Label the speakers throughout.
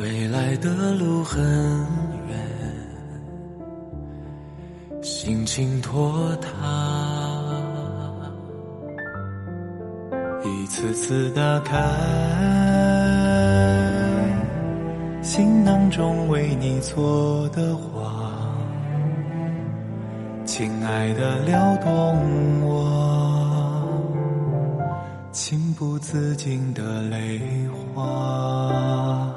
Speaker 1: 未来的路很远心情拖沓，一次次打开行囊中为你做的花，亲爱的撩动我情不自禁的泪花。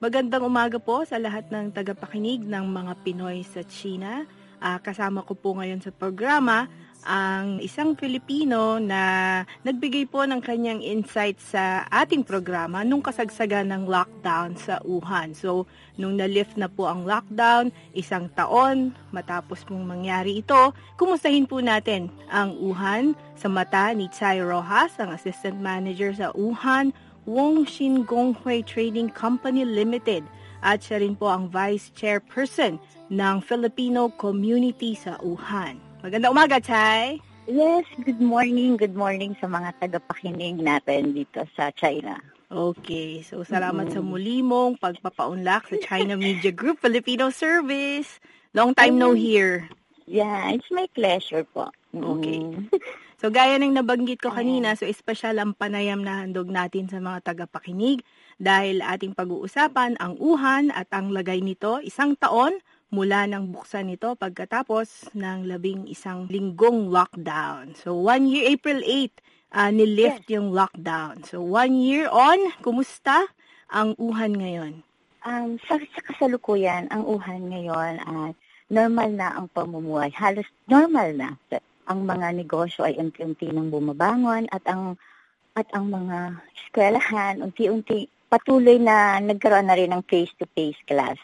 Speaker 2: Magandang umaga po sa lahat ng tagapakinig ng mga Pinoy sa China. Uh, kasama ko po ngayon sa programa ang isang Pilipino na nagbigay po ng kanyang insight sa ating programa nung kasagsagan ng lockdown sa Wuhan. So, nung na-lift na po ang lockdown, isang taon matapos mong mangyari ito, kumustahin po natin ang Wuhan sa mata ni Tsai Rojas, ang Assistant Manager sa Wuhan Wong Shin Gonghui Trading Company Limited at siya rin po ang Vice Chairperson ng Filipino community sa Wuhan. Maganda umaga, Chay!
Speaker 3: Yes, good morning. Good morning sa mga tagapakinig natin dito sa China.
Speaker 2: Okay, so salamat mm-hmm. sa muli mong pagpapaunlak sa China Media Group Filipino Service. Long time no here.
Speaker 3: Yeah, it's my pleasure po.
Speaker 2: Okay. So gaya ng nabanggit ko kanina, so espesyal ang panayam na handog natin sa mga tagapakinig dahil ating pag-uusapan ang uhan at ang lagay nito isang taon mula ng buksan nito pagkatapos ng labing isang linggong lockdown. So, one year, April 8, uh, ah, nilift yes. yung lockdown. So, one year on, kumusta ang uhan ngayon?
Speaker 3: Um, sa, sa kasalukuyan, ang uhan ngayon at uh, normal na ang pamumuhay. Halos normal na. Ang mga negosyo ay unti-unti nang bumabangon at ang at ang mga eskwelahan unti-unti patuloy na nagkaroon na rin ng face-to-face class.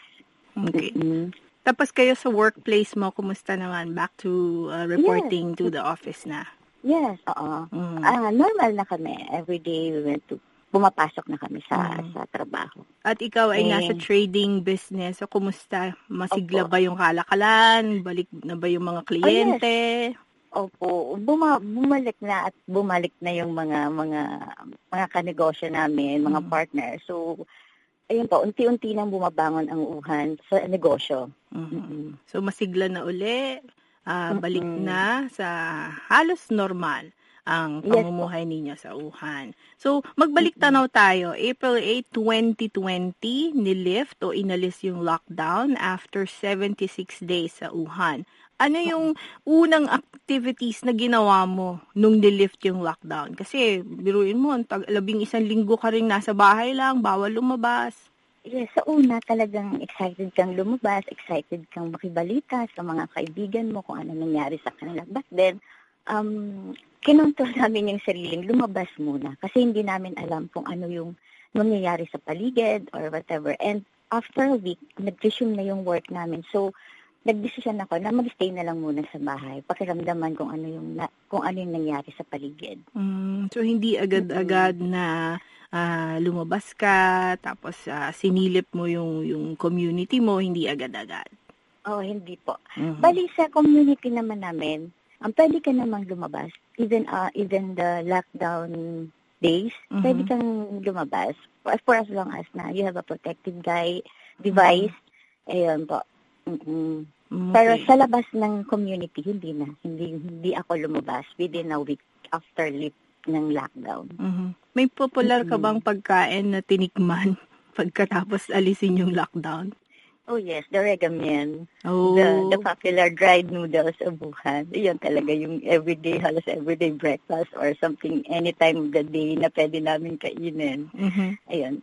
Speaker 2: Okay. Mm-hmm. Tapos kayo sa workplace mo, kumusta naman? Back to uh, reporting yes. to the office na?
Speaker 3: Yes, oo. Mm. Uh, normal na kami. Every day we went to pumapasok na kami sa mm. sa trabaho.
Speaker 2: At ikaw ay And, nasa trading business. So, kumusta? Masigla opo. ba yung kalakalan? Balik na ba yung mga kliyente?
Speaker 3: Oh, yes. Opo, Buma, bumalik na at bumalik na yung mga mga mga kanegosyo namin, mga mm. partners. So ayun po, unti-unti nang bumabangon ang uhan sa negosyo.
Speaker 2: Mm-hmm. So masigla na uli, uh, balik mm-hmm. na sa halos normal ang pamumuhay yes, ninyo sa Wuhan. So, magbalik tanaw tayo. April 8, 2020, nilift o inalis yung lockdown after 76 days sa Wuhan. Ano yung unang activities na ginawa mo nung nilift yung lockdown? Kasi, biruin mo, tag, labing isang linggo ka rin nasa bahay lang, bawal lumabas.
Speaker 3: Yes, sa una talagang excited kang lumabas, excited kang makibalita sa mga kaibigan mo kung ano nangyari sa kanila. But then, um, kinontrol namin yung sariling lumabas muna kasi hindi namin alam kung ano yung nangyayari sa paligid or whatever. And after a week, nag-resume na yung work namin. So, nagdesisyon ako na mag-stay na lang muna sa bahay. Pakiramdaman kung ano yung na, kung ano yung nangyari sa paligid.
Speaker 2: Mm, so hindi agad-agad mm-hmm. na uh, lumabas ka tapos uh, sinilip mo yung yung community mo, hindi agad-agad.
Speaker 3: Oh, hindi po. Mm-hmm. Bali sa community naman namin, ang um, pwede ka namang lumabas even uh, even the lockdown days, mm-hmm. pwede kang lumabas for, for as long as na you have a protective guy device. Mm-hmm. Ayun po. Mm-hmm. Okay. Pero sa labas ng community, hindi na. Hindi, hindi ako lumabas within a week after lift ng lockdown.
Speaker 2: Mm-hmm. May popular mm-hmm. ka bang pagkain na tinikman pagkatapos alisin yung lockdown?
Speaker 3: Oh yes, the regamen.
Speaker 2: Oh.
Speaker 3: The, the popular dried noodles of Wuhan. Yun talaga yung everyday, halos everyday breakfast or something anytime of the day na pwede namin kainin.
Speaker 2: Mhm.
Speaker 3: Ayun.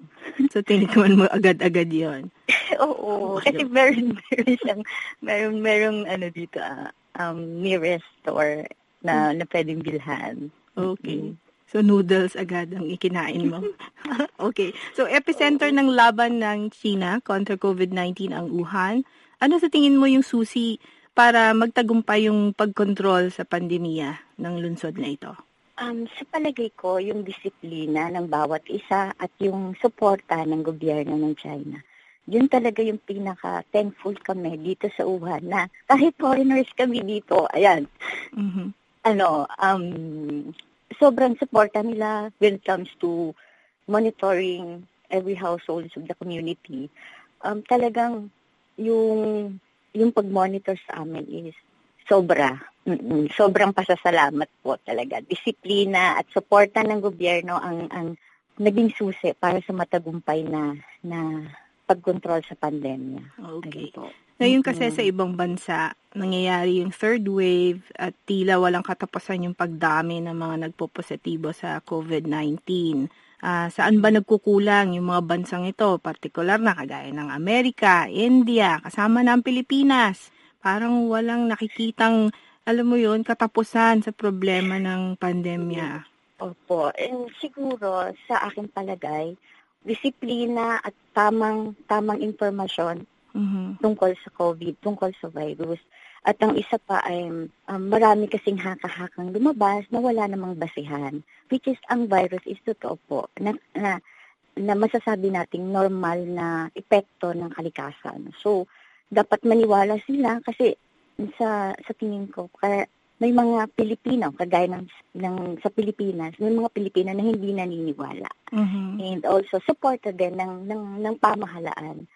Speaker 2: So, tinikman mo agad-agad yon.
Speaker 3: Oo, kasi meron, meron siyang, meron, merong ano dito, ah, um, nearest store na, na pwedeng bilhan.
Speaker 2: Okay. So, noodles agad ang ikinain mo. okay. So, epicenter ng laban ng China kontra COVID-19 ang Wuhan. Ano sa tingin mo yung susi para magtagumpay yung pagkontrol sa pandemya ng lungsod na ito?
Speaker 3: Um, sa palagay ko, yung disiplina ng bawat isa at yung suporta ng gobyerno ng China. Yun talaga yung pinaka-thankful kami dito sa Wuhan na kahit foreigners kami dito, ayan,
Speaker 2: Mhm.
Speaker 3: ano, um, sobrang suporta nila when it comes to monitoring every households of the community. Um, talagang yung yung pag-monitor sa amin is sobra. Mm-mm, sobrang pasasalamat po talaga. Disiplina at suporta ng gobyerno ang ang naging susi para sa matagumpay na na pagkontrol sa pandemya.
Speaker 2: Okay.
Speaker 3: Ayun po.
Speaker 2: Ngayon kasi sa ibang bansa, nangyayari yung third wave at tila walang katapusan yung pagdami ng mga nagpo-positibo sa COVID-19. Ah, saan ba nagkukulang yung mga bansang ito? Partikular na kagaya ng Amerika, India, kasama na ang Pilipinas. Parang walang nakikitang, alam mo yun, katapusan sa problema ng pandemya.
Speaker 3: Opo. And siguro, sa aking palagay, disiplina at tamang tamang impormasyon
Speaker 2: Mhm.
Speaker 3: tungkol sa COVID, tungkol sa virus. At ang isa pa ay um, marami kasing haka-hakang lumabas na wala namang basihan. Which is, ang virus is totoo po na, na, na masasabi nating normal na epekto ng kalikasan. So, dapat maniwala sila kasi sa sa tingin ko, kaya may mga Pilipino, kagaya ng, ng sa Pilipinas, may mga Pilipino na hindi naniniwala.
Speaker 2: Mhm.
Speaker 3: And also, supported din ng, ng, ng pamahalaan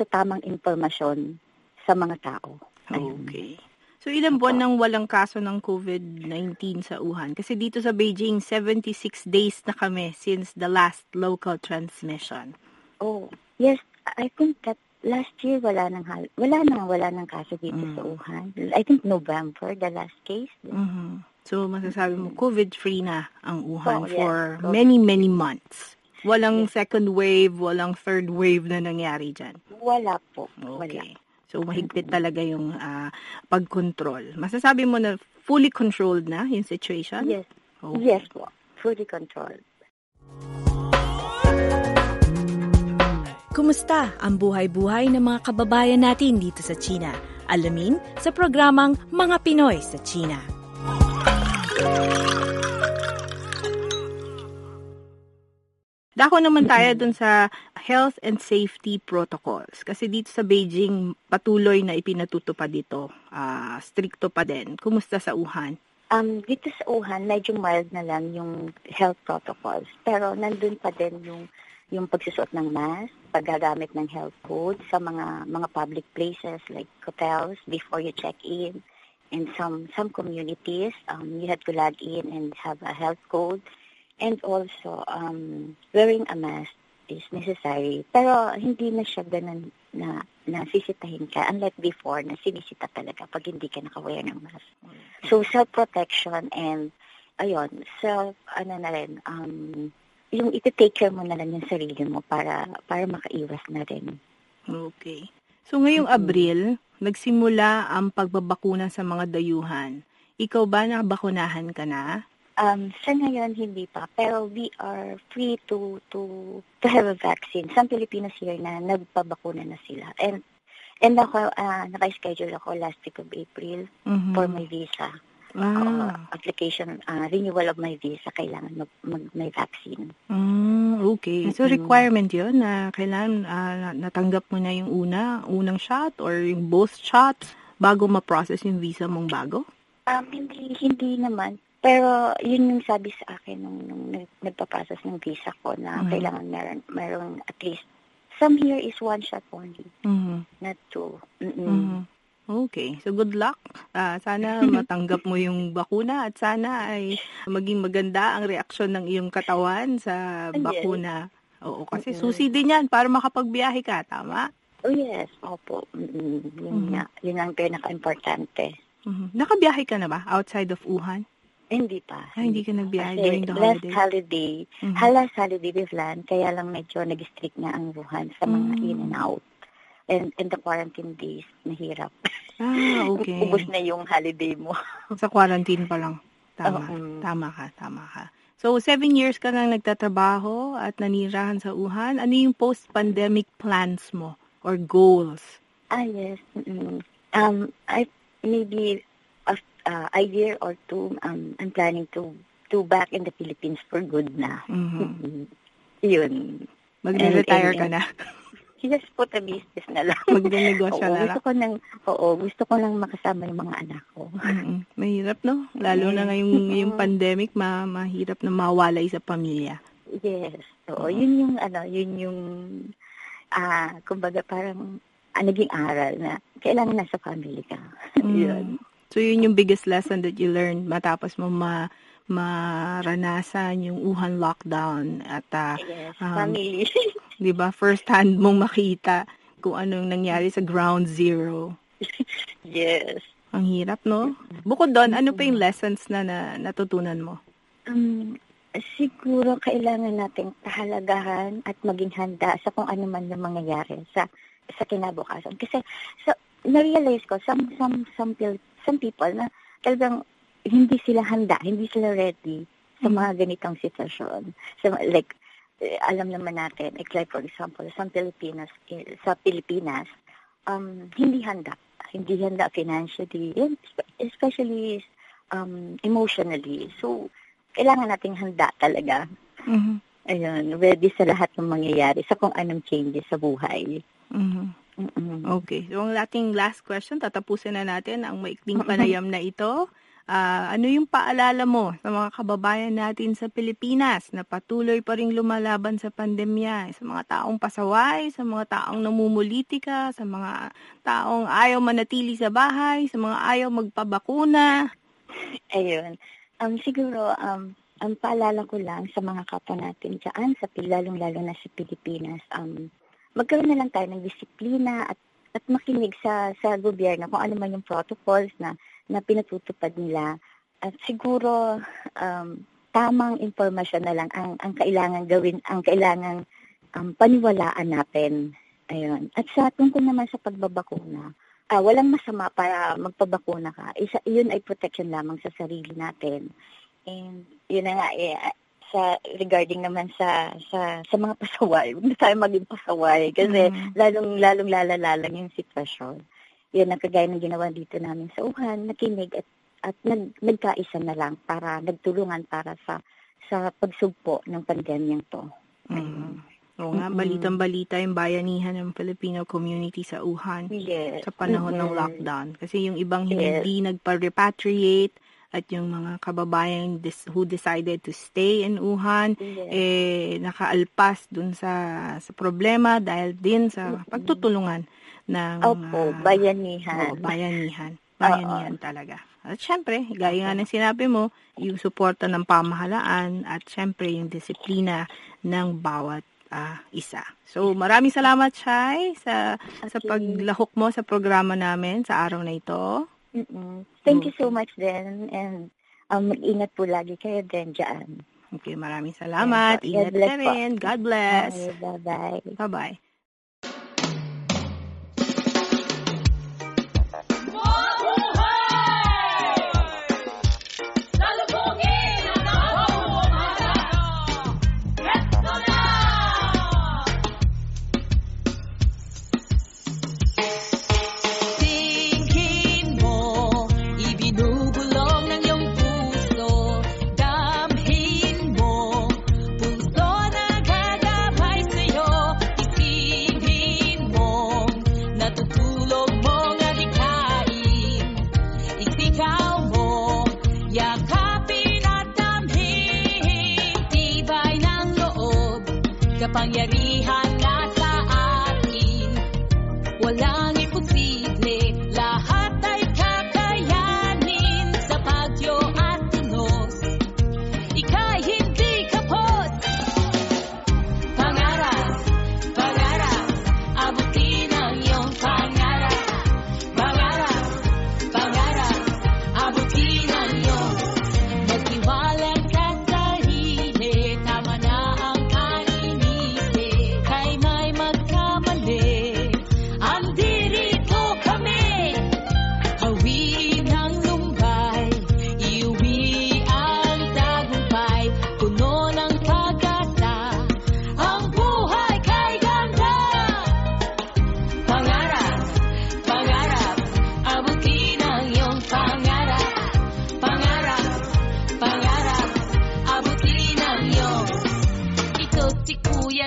Speaker 3: sa tamang impormasyon sa mga tao. Ayun.
Speaker 2: Okay. So, ilang buwan nang walang kaso ng COVID-19 sa Wuhan? Kasi dito sa Beijing, 76 days na kami since the last local transmission.
Speaker 3: Oh, yes, I think that last year wala nang hal wala nang wala nang kaso dito
Speaker 2: Mm.
Speaker 3: sa Wuhan. I think November the last case.
Speaker 2: Mhm. So, masasabi mo, COVID-free na ang Wuhan
Speaker 3: Oh, yes.
Speaker 2: for
Speaker 3: COVID.
Speaker 2: many, many months. Walang second wave, walang third wave na nangyari dyan.
Speaker 3: Wala po. Wala.
Speaker 2: Okay. So, mahigpit talaga yung ah, pagkontrol. Masasabi mo na fully controlled na yung situation?
Speaker 3: Yes.
Speaker 2: Okay.
Speaker 3: Yes po. Fully controlled.
Speaker 4: Kumusta ang buhay-buhay ng mga kababayan natin dito sa China? Alamin sa programang Mga Pinoy sa China.
Speaker 2: Dako naman tayo dun sa health and safety protocols. Kasi dito sa Beijing, patuloy na ipinatutupad dito. Ah, stricto pa din. Kumusta sa Wuhan?
Speaker 3: Um, dito sa Wuhan, medyo mild na lang yung health protocols. Pero nandun pa din yung yung pagsusuot ng mask, paggagamit ng health code sa mga mga public places like hotels before you check in. And some some communities, um, you have to log in and have a health code. And also, um, wearing a mask is necessary. Pero hindi na siya ganun na nasisitahin ka. Unlike before, na sinisita talaga pag hindi ka naka-wear ng mask. So, self-protection and, ayun, self, ano na rin, um, yung iti-take care mo na lang yung sarili mo para para makaiwas na rin.
Speaker 2: Okay. So ngayong
Speaker 3: Mhm.
Speaker 2: Abril, nagsimula ang pagbabakuna sa mga dayuhan. Ikaw ba nabakunahan ka na?
Speaker 3: Um, sa ngayon, hindi pa. Pero we are free to to to have a vaccine. Some Filipinos here na nagpabakuna na sila. And and ako, uh, naka-schedule ako last week of April
Speaker 2: Mhm.
Speaker 3: for my visa.
Speaker 2: ah.
Speaker 3: Uh, application, uh, renewal of my visa, kailangan mag, mag, may vaccine.
Speaker 2: Mm, okay. So requirement 'yon na kailangan ah, natanggap mo na yung una, unang shot or yung both shots bago ma-process yung visa mong bago?
Speaker 3: Um, hindi, hindi naman. Pero yun yung sabi sa akin nung, nung nag- nagpa-process ng visa ko na
Speaker 2: Mhm.
Speaker 3: kailangan meron, meron at least, some here is one shot only,
Speaker 2: Mhm.
Speaker 3: not two. Mm-mm.
Speaker 2: Mhm. Okay. So good luck. Ah, sana matanggap mo yung bakuna at sana ay maging maganda ang reaksyon ng iyong katawan sa bakuna. Oo, kasi susi din yan para makapagbiyahe ka, tama?
Speaker 3: Oh yes, opo. Yun
Speaker 2: Mhm.
Speaker 3: nga, yun ang pinaka-importante.
Speaker 2: Mhm. Nakabiyahe ka na ba outside of Wuhan?
Speaker 3: Hindi pa.
Speaker 2: Ah, hindi ka nagbiyahe during the
Speaker 3: last
Speaker 2: holiday?
Speaker 3: holiday,
Speaker 2: Mhm.
Speaker 3: halas holiday with land, kaya lang medyo nag-strict na ang Wuhan sa mga
Speaker 2: Mm.
Speaker 3: in and out. And, and the quarantine days, nahirap.
Speaker 2: Ah, okay.
Speaker 3: Ubus na yung holiday mo.
Speaker 2: Sa quarantine pa lang. Tama.
Speaker 3: Oo.
Speaker 2: Tama ka, tama ka. So, seven years ka nang nagtatrabaho at nanirahan sa Wuhan. Ano yung post-pandemic plans mo or goals?
Speaker 3: Ah, yes. mm Um, I maybe uh, a year or two, um, I'm planning to to back in the Philippines for good na.
Speaker 2: Mhm.
Speaker 3: Mm, Yun.
Speaker 2: Magre-retire
Speaker 3: And-
Speaker 2: ka na.
Speaker 3: Just put a business na lang.
Speaker 2: Magnenegosyo
Speaker 3: oo,
Speaker 2: na
Speaker 3: gusto
Speaker 2: lang.
Speaker 3: ko nang, oo, gusto ko nang makasama yung mga anak ko.
Speaker 2: Mhm. Mahirap, no? Lalo na ngayong, ngayong pandemic, ma mahirap na mawalay sa pamilya.
Speaker 3: Yes.
Speaker 2: Oo.
Speaker 3: Oo, yun yung, ano, yun yung, ah, kumbaga parang, ah, naging aral na kailangan nasa family ka.
Speaker 2: Mm.
Speaker 3: yun.
Speaker 2: So, yun yung biggest lesson that you learned matapos mo ma maranasan yung Wuhan lockdown at ah,
Speaker 3: Yes,
Speaker 2: Um,
Speaker 3: family.
Speaker 2: 'di ba first hand mong makita kung anong nangyari sa ground zero.
Speaker 3: yes.
Speaker 2: Ang hirap, no? Bukod doon, ano pa yung lessons na, na natutunan mo?
Speaker 3: Um, siguro kailangan nating pahalagahan at maging handa sa kung ano man yung mangyayari sa sa kinabukasan. Kasi so, na-realize ko some some some some people na talagang hindi sila handa, hindi sila ready sa
Speaker 2: Mm.
Speaker 3: mga ganitong sitwasyon. So, like eh, alam naman natin, like, like for example, some Filipinas eh, sa Pilipinas um hindi handa, hindi handa financially, especially um emotionally. So kailangan nating handa talaga.
Speaker 2: Mhm.
Speaker 3: Ayun, ready sa lahat ng mangyayari sa kung anong changes sa buhay.
Speaker 2: Mhm.
Speaker 3: Mm-mm.
Speaker 2: Okay. So, ang ating last question, tatapusin na natin ang maikling panayam na ito. Ah, ano yung paalala mo sa mga kababayan natin sa Pilipinas na patuloy pa ring lumalaban sa pandemya, sa mga taong pasaway, sa mga taong namumulitika, sa mga taong ayaw manatili sa bahay, sa mga ayaw magpabakuna?
Speaker 3: Ayun. Um, siguro, um, ang paalala ko lang sa mga kapwa natin dyan, sa lalong-lalo na sa Pilipinas, um, magkaroon na lang tayo ng disiplina at at makinig sa sa gobyerno kung ano man yung protocols na na pinatutupad nila. At siguro um, tamang impormasyon na lang ang ang kailangan gawin, ang kailangan um, paniwalaan natin. Ayun. At sa tungkol naman sa pagbabakuna, ah, walang masama para magpabakuna ka. Isa, yun ay protection lamang sa sarili natin. And yun na nga, eh, sa regarding naman sa sa sa mga pasaway, huwag tayo maging pasaway kasi
Speaker 2: Mhm.
Speaker 3: lalong lalong lalala yung sitwasyon. Yan ang kagaya ng ginawa dito namin sa Wuhan, nakinig at at nag, nagkaisa na lang para nagtulungan para sa sa pagsugpo ng pandemyang to.
Speaker 2: Mhm. Oo nga,
Speaker 3: Mm-mm.
Speaker 2: balitang-balita yung bayanihan ng Filipino community sa Wuhan.
Speaker 3: Yes.
Speaker 2: sa panahon ng
Speaker 3: Mm-mm.
Speaker 2: lockdown. Kasi yung ibang
Speaker 3: Yes.
Speaker 2: hindi nagpa-repatriate at yung mga kababayan dis- who decided to stay in Wuhan,
Speaker 3: Yes.
Speaker 2: eh, nakaalpas dun sa, sa problema dahil din sa pagtutulungan ng
Speaker 3: Opo,
Speaker 2: ah,
Speaker 3: bayanihan.
Speaker 2: oo, bayanihan. Bayanihan talaga. At syempre, gaya nga ng sinabi mo, yung suporta ng pamahalaan at syempre yung disiplina ng bawat ah, isa. So, maraming salamat, Shai, sa sa
Speaker 3: Okay.
Speaker 2: paglahok mo sa programa namin sa araw na ito.
Speaker 3: Mm-mm. Thank you so much then and um, mag-ingat po lagi kayo din dyan.
Speaker 2: Okay, maraming salamat.
Speaker 3: God
Speaker 2: Ingat
Speaker 3: bless
Speaker 2: ka
Speaker 3: po.
Speaker 2: rin. God bless.
Speaker 3: Bye-bye.
Speaker 2: Bye-bye.
Speaker 5: Kapangyarihan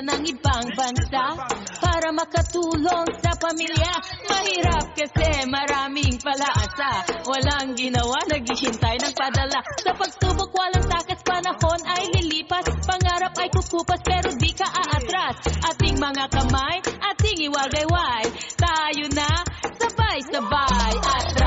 Speaker 5: ng ibang bansa para makatulong sa pamilya. Mahirap kasi maraming palaasa. Walang ginawa, naghihintay ng padala. Sa pagsubok, walang takas, panahon ay lilipas. Pangarap ay kukupas, pero di ka aatras. Ating mga kamay, ating iwagayway. Tayo na, sabay-sabay. Atras,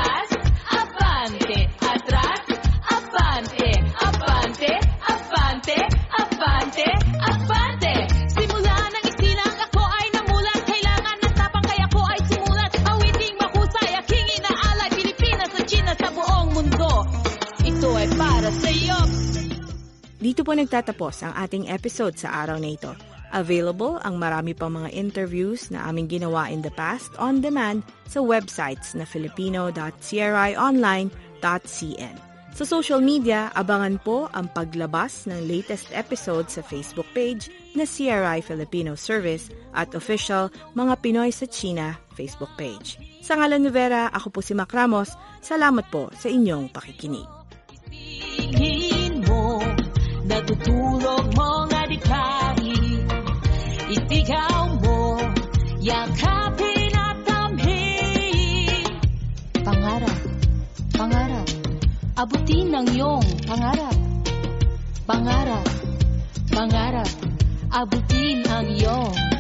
Speaker 4: po nagtatapos ang ating episode sa araw na ito. Available ang marami pang mga interviews na aming ginawa in the past on demand sa websites na filipino.crionline.cn. Sa social media, abangan po ang paglabas ng latest episode sa Facebook page na CRI Filipino Service at official Mga Pinoy sa China Facebook page. Sa ngalan ni Vera, ako po si Mac Ramos. Salamat po sa inyong pakikinig.
Speaker 5: Natutulog mong adikain. Itigaw mo, yakapin at tamhin. Pangarap, pangarap, abutin ang iyong pangarap. Pangarap, pangarap, abutin ang iyong